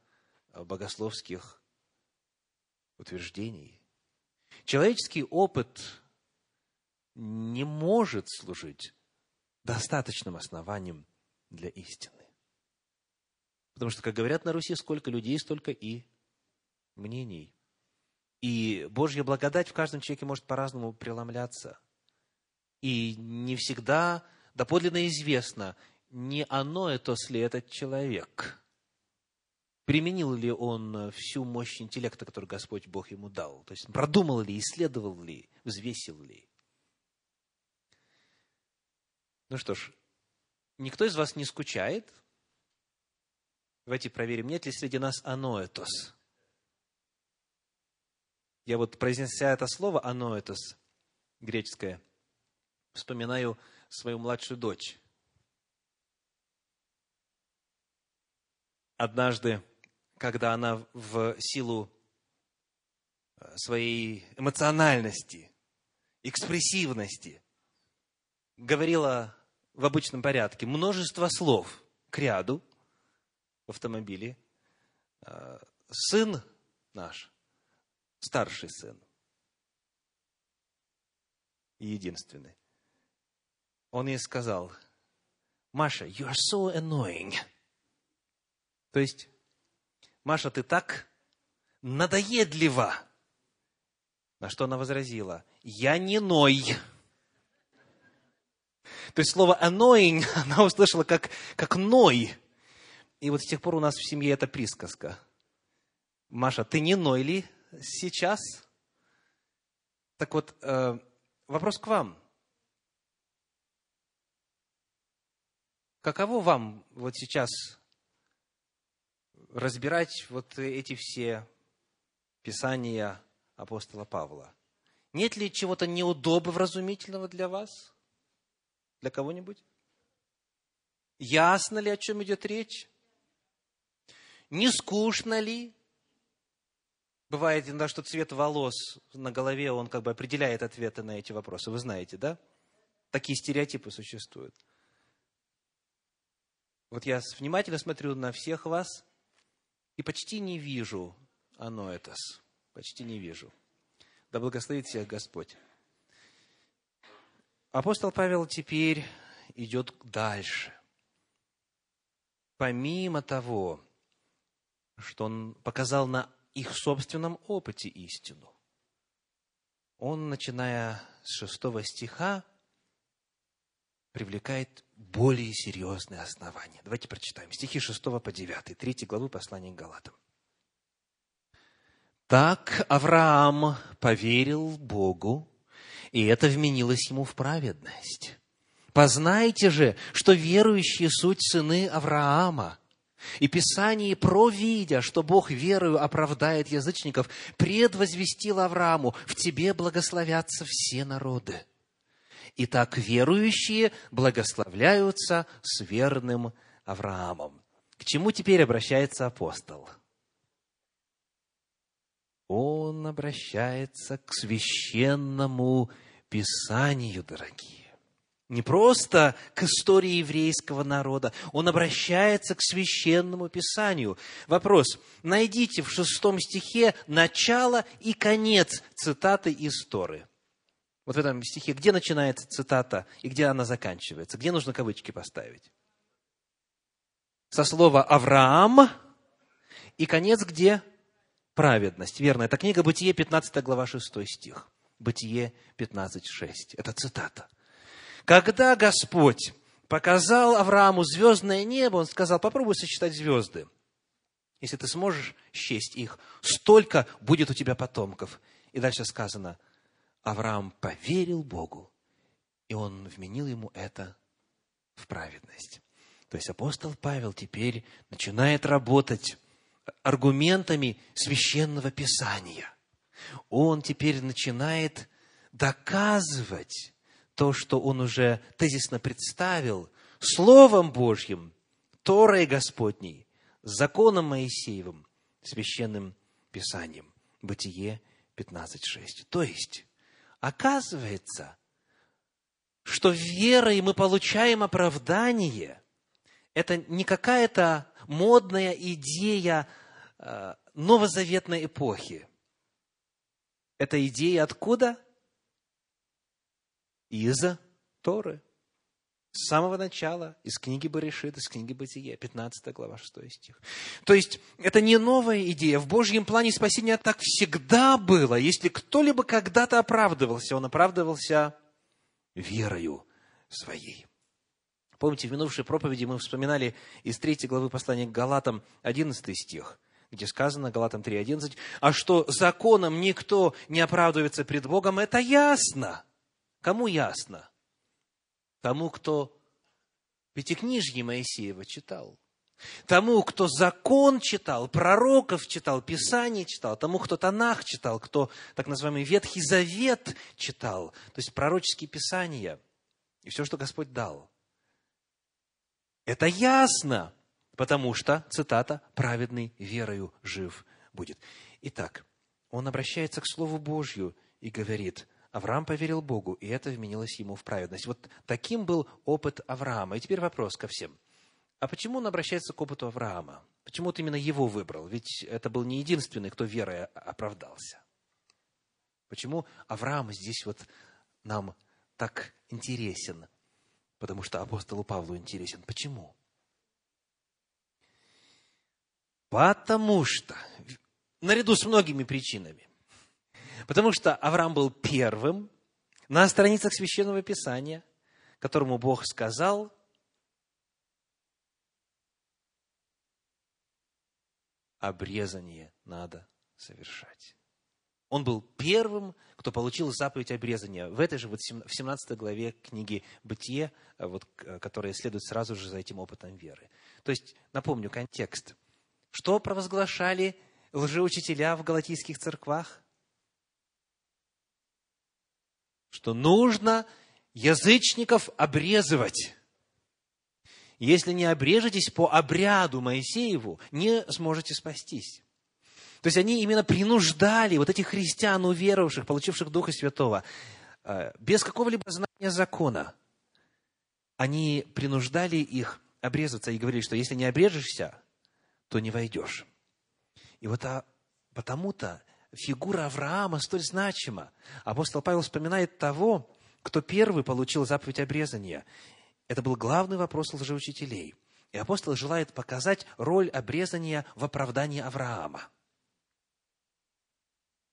э, богословских утверждений. Человеческий опыт не может служить достаточным основанием для истины. Потому что, как говорят на Руси, сколько людей, столько и мнений. И Божья благодать в каждом человеке может по-разному преломляться. И не всегда доподлинно известно, не оно это ли этот человек. Применил ли он всю мощь интеллекта, который Господь Бог ему дал? То есть продумал ли, исследовал ли, взвесил ли? Ну что ж, никто из вас не скучает. Давайте проверим, нет ли среди нас аноэтос. Я вот, произнеся это слово аноэтос, греческое, вспоминаю свою младшую дочь. Однажды, когда она в силу э, своей эмоциональности, экспрессивности говорила в обычном порядке множество слов к ряду в автомобиле. Э, сын наш, старший сын, единственный, он ей сказал, Маша, you are so annoying. То есть, Маша, ты так надоедлива. На что она возразила, я не ной. То есть слово annoying она услышала как, как ной. И вот с тех пор у нас в семье это присказка. Маша, ты не ной ли сейчас? Так вот, э, вопрос к вам. Каково вам вот сейчас разбирать вот эти все писания апостола Павла? Нет ли чего-то неудобного, вразумительного для вас? Для кого-нибудь? Ясно ли, о чем идет речь? Не скучно ли? Бывает иногда, что цвет волос на голове, он как бы определяет ответы на эти вопросы. Вы знаете, да? Такие стереотипы существуют. Вот я внимательно смотрю на всех вас и почти не вижу оно это. Почти не вижу. Да благословит всех Господь. Апостол Павел теперь идет дальше. Помимо того, что он показал на их собственном опыте истину, он, начиная с шестого стиха, привлекает более серьезные основания. Давайте прочитаем стихи 6 по 9, 3 главы послания к Галатам. Так Авраам поверил Богу, и это вменилось ему в праведность. Познайте же, что верующие суть сыны Авраама. И Писание, провидя, что Бог верою оправдает язычников, предвозвестил Аврааму, в тебе благословятся все народы. Итак, верующие благословляются с верным Авраамом. К чему теперь обращается апостол? Он обращается к священному Писанию, дорогие. Не просто к истории еврейского народа. Он обращается к священному Писанию. Вопрос. Найдите в шестом стихе начало и конец цитаты из Торы вот в этом стихе, где начинается цитата и где она заканчивается? Где нужно кавычки поставить? Со слова «Авраам» и конец где? Праведность. Верно, это книга Бытие, 15 глава, 6 стих. Бытие 15, 6. Это цитата. Когда Господь показал Аврааму звездное небо, он сказал, попробуй сосчитать звезды. Если ты сможешь счесть их, столько будет у тебя потомков. И дальше сказано – Авраам поверил Богу, и он вменил ему это в праведность. То есть апостол Павел теперь начинает работать аргументами священного писания. Он теперь начинает доказывать то, что он уже тезисно представил Словом Божьим, Торой Господней, законом Моисеевым, священным Писанием. Бытие 15.6. То есть, Оказывается, что верой мы получаем оправдание. Это не какая-то модная идея э, новозаветной эпохи. Это идея откуда? Из Торы. С самого начала, из книги Баришит, из книги Бытия, 15 глава, 6 стих. То есть, это не новая идея. В Божьем плане спасения так всегда было. Если кто-либо когда-то оправдывался, он оправдывался верою своей. Помните, в минувшей проповеди мы вспоминали из третьей главы послания к Галатам 11 стих, где сказано, Галатам 3.11, «А что законом никто не оправдывается пред Богом, это ясно». Кому ясно? Тому, кто Пятикнижье Моисеева читал. Тому, кто закон читал, пророков читал, Писание читал, тому, кто Танах читал, кто так называемый Ветхий Завет читал, то есть пророческие писания и все, что Господь дал. Это ясно, потому что, цитата, «праведный верою жив будет». Итак, он обращается к Слову Божью и говорит – Авраам поверил Богу, и это вменилось ему в праведность. Вот таким был опыт Авраама. И теперь вопрос ко всем. А почему он обращается к опыту Авраама? Почему ты именно его выбрал? Ведь это был не единственный, кто верой оправдался. Почему Авраам здесь вот нам так интересен? Потому что апостолу Павлу интересен. Почему? Потому что, наряду с многими причинами, Потому что Авраам был первым на страницах Священного Писания, которому Бог сказал, обрезание надо совершать. Он был первым, кто получил заповедь обрезания. В этой же, вот в 17 главе книги «Бытие», вот, которая следует сразу же за этим опытом веры. То есть, напомню, контекст. Что провозглашали лжеучителя в галатийских церквах? Что нужно язычников обрезывать. Если не обрежетесь по обряду Моисееву, не сможете спастись. То есть они именно принуждали вот этих христиан, уверовавших, получивших Духа Святого, э, без какого-либо знания закона, они принуждали их обрезаться и говорили, что если не обрежешься, то не войдешь. И вот а, потому-то фигура Авраама столь значима. Апостол Павел вспоминает того, кто первый получил заповедь обрезания. Это был главный вопрос лжеучителей. И апостол желает показать роль обрезания в оправдании Авраама.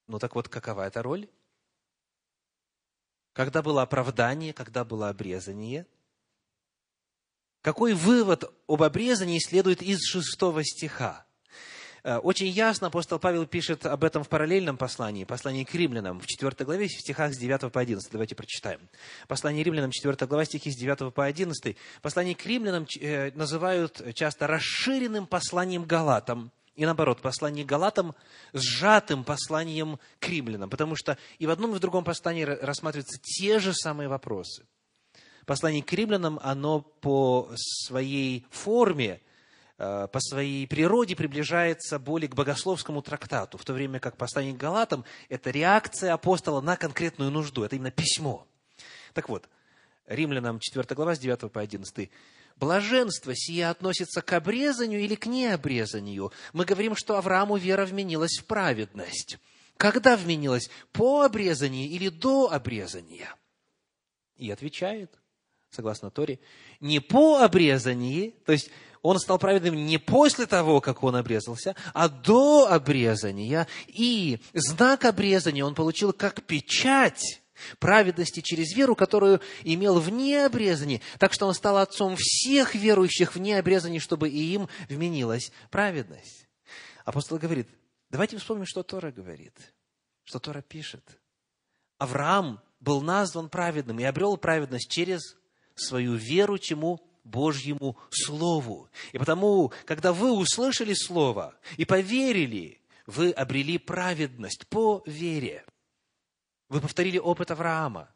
Ну так вот, какова эта роль? Когда было оправдание, когда было обрезание? Какой вывод об обрезании следует из шестого стиха? Э, очень ясно апостол Павел пишет об этом в параллельном послании, послании к римлянам, в 4 главе, в стихах с 9 по 11. Давайте прочитаем. Послание римлянам, 4 глава, стихи с 9 по 11. Послание к римлянам э, называют часто расширенным посланием Галатам, и наоборот, послание Галатам сжатым посланием к римлянам, потому что и в одном, и в другом послании рассматриваются те же самые вопросы. Послание к римлянам, оно по своей форме по своей природе приближается более к богословскому трактату, в то время как послание к Галатам – это реакция апостола на конкретную нужду, это именно письмо. Так вот, Римлянам 4 глава с 9 по 11. Блаженство сие относится к обрезанию или к необрезанию? Мы говорим, что Аврааму вера вменилась в праведность. Когда вменилась? По обрезанию или до обрезания? И отвечает, согласно Торе, не по обрезании, то есть он стал праведным не после того, как он обрезался, а до обрезания. И знак обрезания он получил как печать праведности через веру, которую имел вне обрезания. Так что он стал отцом всех верующих вне обрезания, чтобы и им вменилась праведность. Апостол говорит, давайте вспомним, что Тора говорит, что Тора пишет. Авраам был назван праведным и обрел праведность через свою веру, чему Божьему Слову. И потому, когда вы услышали Слово и поверили, вы обрели праведность по вере. Вы повторили опыт Авраама.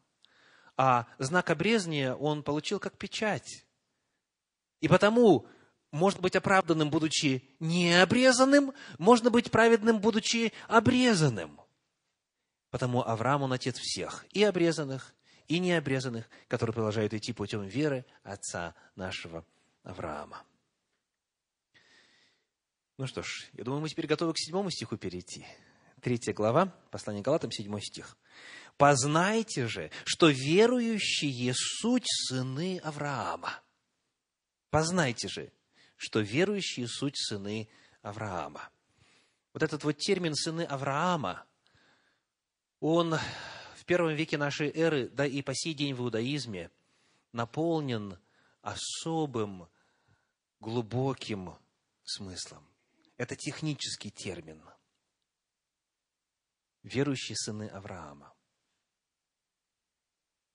А знак обрезания он получил как печать. И потому можно быть оправданным, будучи необрезанным, можно быть праведным, будучи обрезанным. Потому Авраам, он отец всех, и обрезанных, и необрезанных, которые продолжают идти путем веры отца нашего Авраама. Ну что ж, я думаю, мы теперь готовы к седьмому стиху перейти. Третья глава, послание Галатам, седьмой стих. Познайте же, что верующие суть сыны Авраама. Познайте же, что верующие суть сыны Авраама. Вот этот вот термин «сыны Авраама», он первом веке нашей эры, да и по сей день в иудаизме, наполнен особым, глубоким смыслом. Это технический термин. Верующие сыны Авраама.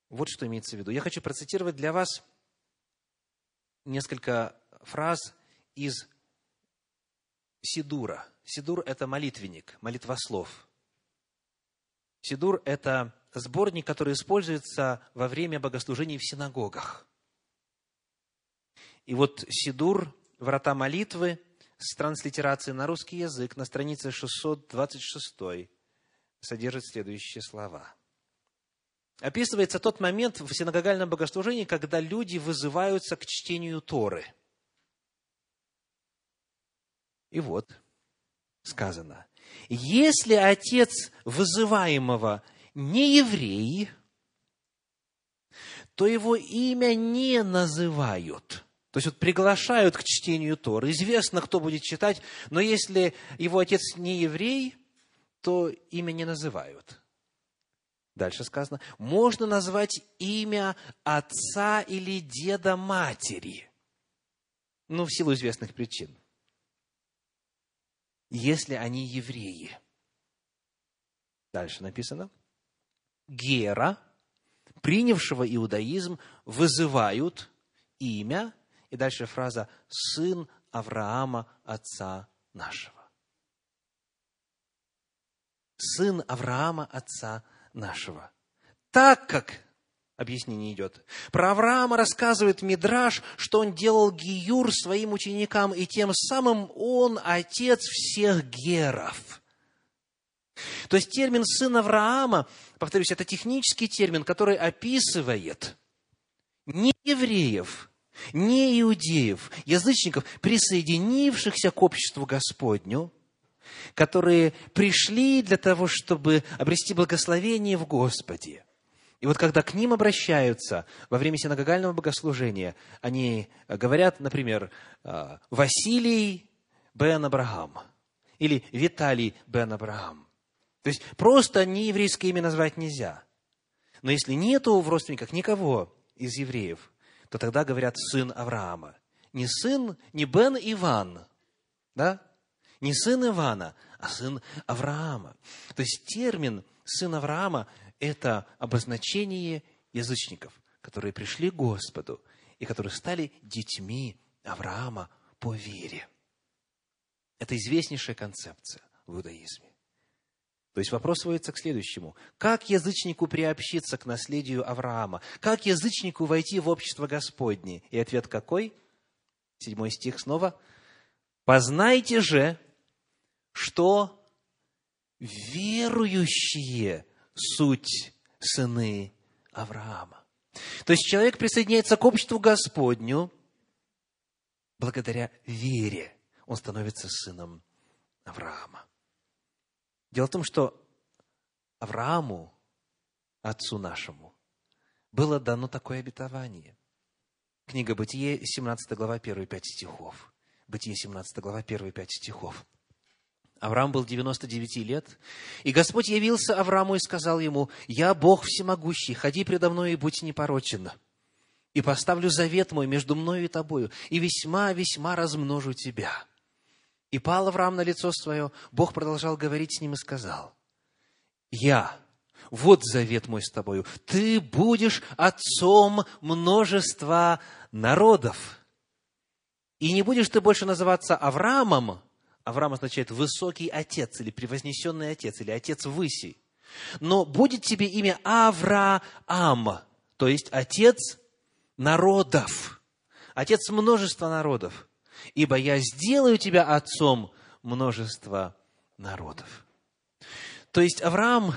Вот что имеется в виду. Я хочу процитировать для вас несколько фраз из Сидура. Сидур – это молитвенник, молитвослов. Сидур – это сборник, который используется во время богослужений в синагогах. И вот Сидур, врата молитвы, с транслитерацией на русский язык на странице 626 содержит следующие слова. Описывается тот момент в синагогальном богослужении, когда люди вызываются к чтению Торы. И вот сказано, если отец вызываемого не еврей, то его имя не называют. То есть вот приглашают к чтению Торы. Известно, кто будет читать, но если его отец не еврей, то имя не называют. Дальше сказано, можно назвать имя отца или деда матери. Ну, в силу известных причин. Если они евреи. Дальше написано. Гера, принявшего иудаизм, вызывают имя, и дальше фраза «сын Авраама, отца нашего». Сын Авраама, отца нашего. Так как, объяснение идет, про Авраама рассказывает Мидраш, что он делал гиюр своим ученикам, и тем самым он отец всех геров. То есть термин «сын Авраама», повторюсь, это технический термин, который описывает не евреев, не иудеев, язычников, присоединившихся к обществу Господню, которые пришли для того, чтобы обрести благословение в Господе. И вот когда к ним обращаются во время синагогального богослужения, они говорят, например, «А, Василий бен Абрахам или Виталий бен Абрахам. То есть просто не еврейское имя назвать нельзя. Но если нету в родственниках никого из евреев, то тогда говорят сын Авраама. Не сын, не Бен Иван, да? Не сын Ивана, а сын Авраама. То есть термин сын Авраама – это обозначение язычников, которые пришли к Господу и которые стали детьми Авраама по вере. Это известнейшая концепция в иудаизме. То есть вопрос сводится к следующему. Как язычнику приобщиться к наследию Авраама? Как язычнику войти в общество Господне? И ответ какой? Седьмой стих снова. «Познайте же, что верующие суть сыны Авраама. То есть человек присоединяется к обществу Господню благодаря вере. Он становится сыном Авраама. Дело в том, что Аврааму, отцу нашему, было дано такое обетование. Книга Бытие, 17 глава, первые пять стихов. Бытие, 17 глава, первые пять стихов. Авраам был 99 лет, и Господь явился Аврааму и сказал ему, «Я Бог всемогущий, ходи предо мной и будь непорочен, и поставлю завет мой между мною и тобою, и весьма-весьма размножу тебя». И пал Авраам на лицо свое, Бог продолжал говорить с ним и сказал, «Я, вот завет мой с тобою, ты будешь отцом множества народов, и не будешь ты больше называться Авраамом, Авраам означает высокий отец или превознесенный отец или отец выси. Но будет тебе имя Авраам, то есть отец народов, отец множества народов. Ибо я сделаю тебя отцом множества народов. То есть Авраам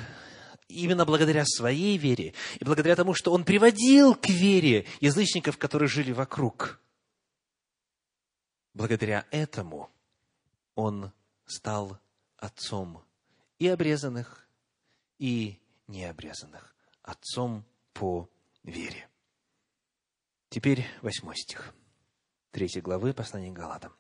именно благодаря своей вере и благодаря тому, что он приводил к вере язычников, которые жили вокруг, благодаря этому – он стал отцом и обрезанных, и необрезанных, отцом по вере. Теперь восьмой стих, третьей главы послания Галатам.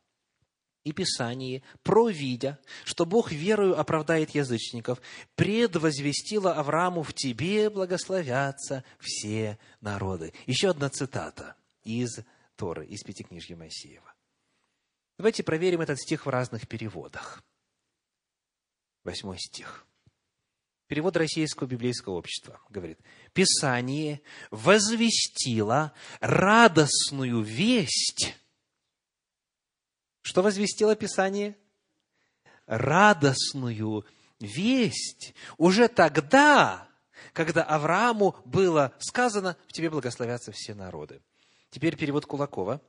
«И Писание, провидя, что Бог верою оправдает язычников, предвозвестило Аврааму в тебе благословятся все народы». Еще одна цитата из Торы, из Пятикнижья Моисеева. Давайте проверим этот стих в разных переводах. Восьмой стих. Перевод Российского библейского общества говорит, Писание возвестило радостную весть. Что возвестило Писание? Радостную весть. Уже тогда, когда Аврааму было сказано, в тебе благословятся все народы. Теперь перевод Кулакова.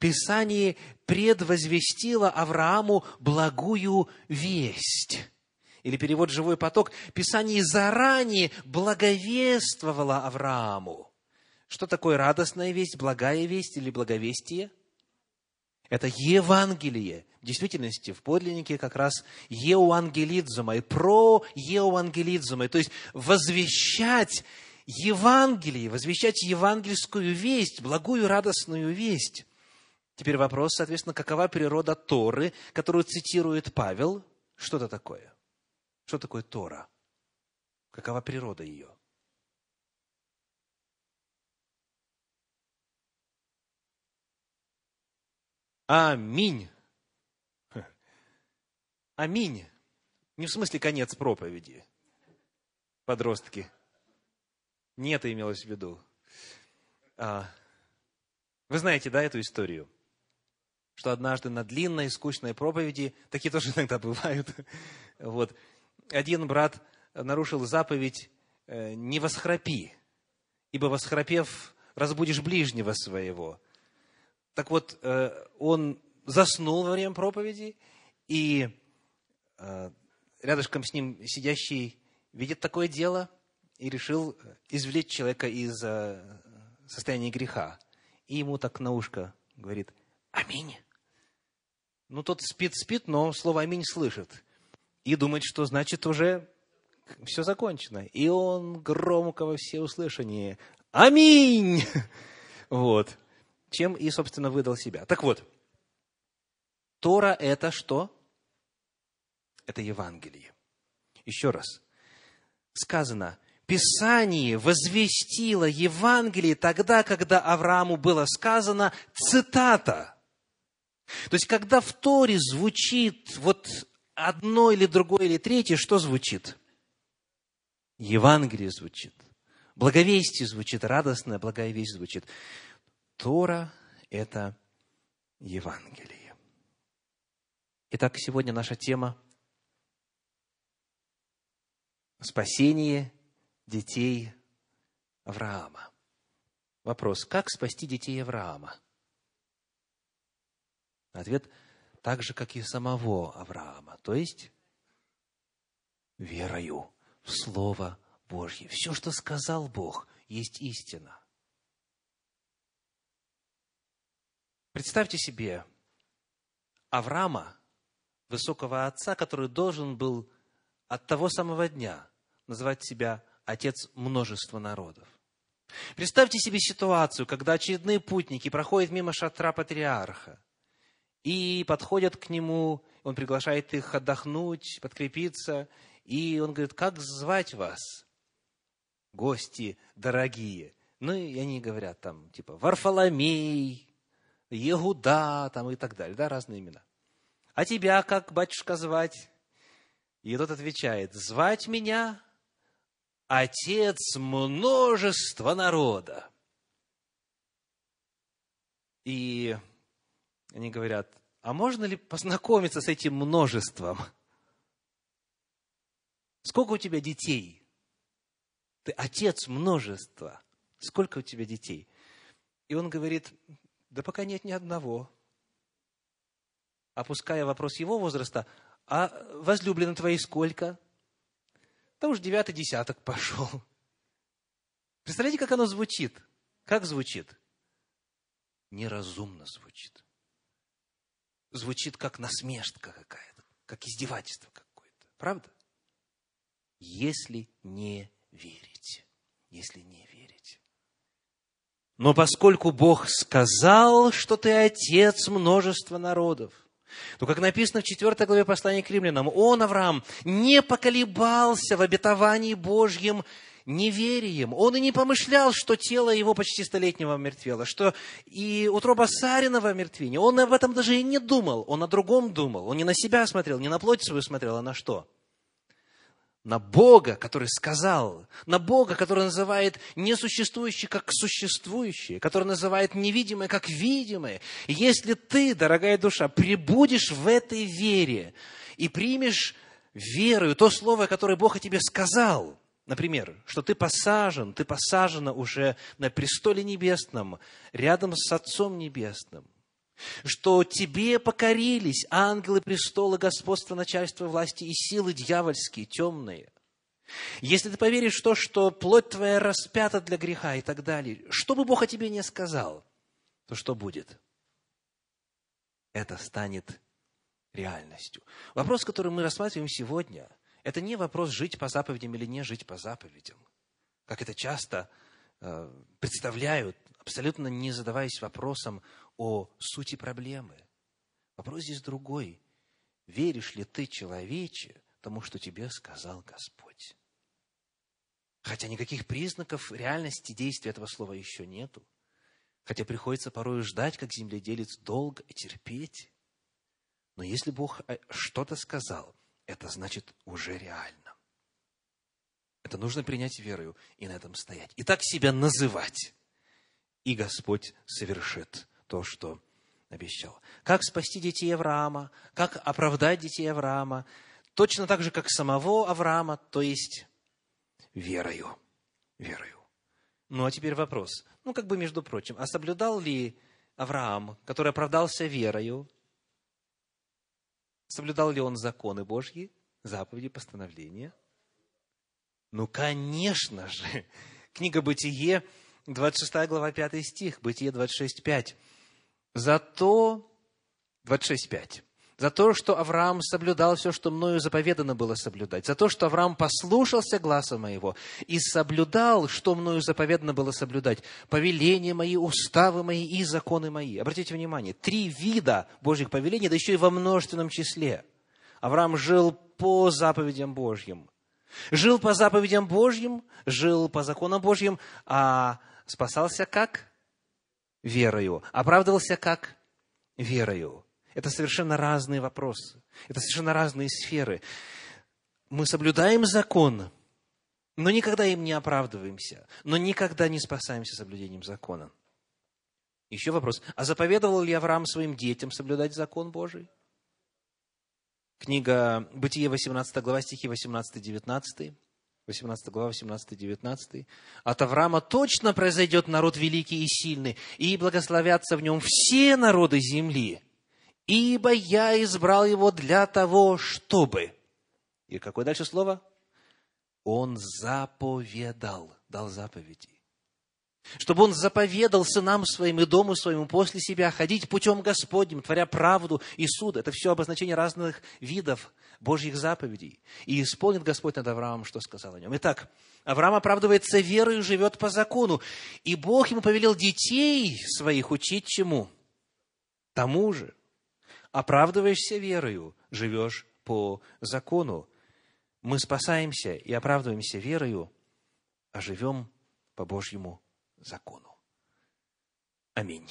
Писание предвозвестило Аврааму благую весть или перевод «живой поток», Писание заранее благовествовало Аврааму. Что такое радостная весть, благая весть или благовестие? Это Евангелие. В действительности, в подлиннике как раз еуангелидзумой, про еуангелидзумой, то есть возвещать Евангелие, возвещать евангельскую весть, благую радостную весть. Теперь вопрос, соответственно, какова природа Торы, которую цитирует Павел? Что это такое? Что такое Тора? Какова природа ее? Аминь. Аминь. Не в смысле конец проповеди, подростки. Не это имелось в виду. А, вы знаете, да, эту историю? Что однажды на длинной, скучной проповеди, такие тоже иногда бывают, вот, один брат нарушил заповедь э, «не восхрапи, ибо восхрапев, разбудишь ближнего своего». Так вот, э, он заснул во время проповеди, и э, рядышком с ним сидящий видит такое дело и решил извлечь человека из состояния греха. И ему так на ушко говорит «Аминь». Ну, тот спит-спит, но слово «Аминь» слышит и думать, что значит уже все закончено. И он громко во все услышание «Аминь!» Вот. Чем и, собственно, выдал себя. Так вот, Тора – это что? Это Евангелие. Еще раз. Сказано, Писание возвестило Евангелие тогда, когда Аврааму было сказано, цитата. То есть, когда в Торе звучит вот одно или другое или третье, что звучит? Евангелие звучит. Благовестие звучит, радостная благая весть звучит. Тора – это Евангелие. Итак, сегодня наша тема – спасение детей Авраама. Вопрос, как спасти детей Авраама? Ответ – так же, как и самого Авраама, то есть верою в Слово Божье. Все, что сказал Бог, есть истина. Представьте себе Авраама, высокого отца, который должен был от того самого дня называть себя отец множества народов. Представьте себе ситуацию, когда очередные путники проходят мимо шатра патриарха, и подходят к нему, он приглашает их отдохнуть, подкрепиться, и он говорит, как звать вас, гости дорогие? Ну, и они говорят там, типа, Варфоломей, Егуда, там и так далее, да, разные имена. А тебя как, батюшка, звать? И тот отвечает, звать меня отец множества народа. И они говорят, а можно ли познакомиться с этим множеством? Сколько у тебя детей? Ты отец множества. Сколько у тебя детей? И он говорит, да пока нет ни одного. Опуская вопрос его возраста, а возлюблены твои сколько? Да уж девятый десяток пошел. Представляете, как оно звучит? Как звучит? Неразумно звучит звучит как насмешка какая-то, как издевательство какое-то. Правда? Если не верить, если не верить. Но поскольку Бог сказал, что ты отец множества народов, то, как написано в 4 главе послания к римлянам, он, Авраам, не поколебался в обетовании Божьем неверием. Он и не помышлял, что тело его почти столетнего мертвело, что и утроба Саринова мертвение. Он об этом даже и не думал, он о другом думал. Он не на себя смотрел, не на плоть свою смотрел, а на что? на Бога, который сказал, на Бога, который называет несуществующее как существующее, который называет невидимое как видимое. Если ты, дорогая душа, прибудешь в этой вере и примешь верою то слово, которое Бог о тебе сказал, например, что ты посажен, ты посажена уже на престоле небесном, рядом с Отцом Небесным, что тебе покорились ангелы престола, господства, начальства, власти и силы дьявольские, темные. Если ты поверишь в то, что плоть твоя распята для греха и так далее, что бы Бог о тебе не сказал, то что будет? Это станет реальностью. Вопрос, который мы рассматриваем сегодня, это не вопрос, жить по заповедям или не жить по заповедям. Как это часто э, представляют, абсолютно не задаваясь вопросом о сути проблемы. Вопрос здесь другой. Веришь ли ты, человече, тому, что тебе сказал Господь? Хотя никаких признаков реальности действия этого слова еще нету. Хотя приходится порой ждать, как земледелец, долго и терпеть. Но если Бог э, что-то сказал, это значит уже реально. Это нужно принять верою и на этом стоять. И так себя называть. И Господь совершит то, что обещал. Как спасти детей Авраама, как оправдать детей Авраама, точно так же, как самого Авраама, то есть верою. Верою. Ну, а теперь вопрос. Ну, как бы, между прочим, а соблюдал ли Авраам, который оправдался верою, соблюдал ли он законы Божьи, заповеди, постановления? Ну, конечно же. Книга «Бытие», 26 глава, 5 стих, Бытие 26, 5. Зато, 26.5, за то, что Авраам соблюдал все, что мною заповедано было соблюдать, за то, что Авраам послушался гласа моего и соблюдал, что мною заповедано было соблюдать, повеления мои, уставы мои и законы мои. Обратите внимание, три вида Божьих повелений, да еще и во множественном числе. Авраам жил по заповедям Божьим. Жил по заповедям Божьим, жил по законам Божьим, а спасался как? верою, оправдывался как верою. Это совершенно разные вопросы. Это совершенно разные сферы. Мы соблюдаем закон, но никогда им не оправдываемся, но никогда не спасаемся соблюдением закона. Еще вопрос. А заповедовал ли Авраам своим детям соблюдать закон Божий? Книга Бытие, 18 глава, стихи 18-19. 18 глава, 18-19. От Авраама точно произойдет народ великий и сильный, и благословятся в нем все народы земли, ибо я избрал его для того, чтобы... И какое дальше слово? Он заповедал, дал заповеди чтобы Он заповедал сынам своим и дому своему после себя ходить путем Господним, творя правду и суд. Это все обозначение разных видов Божьих заповедей. И исполнит Господь над Авраамом, что сказал о нем. Итак, Авраам оправдывается верой и живет по закону. И Бог ему повелел детей своих учить чему? Тому же. Оправдываешься верою, живешь по закону. Мы спасаемся и оправдываемся верою, а живем по Божьему закону. Аминь.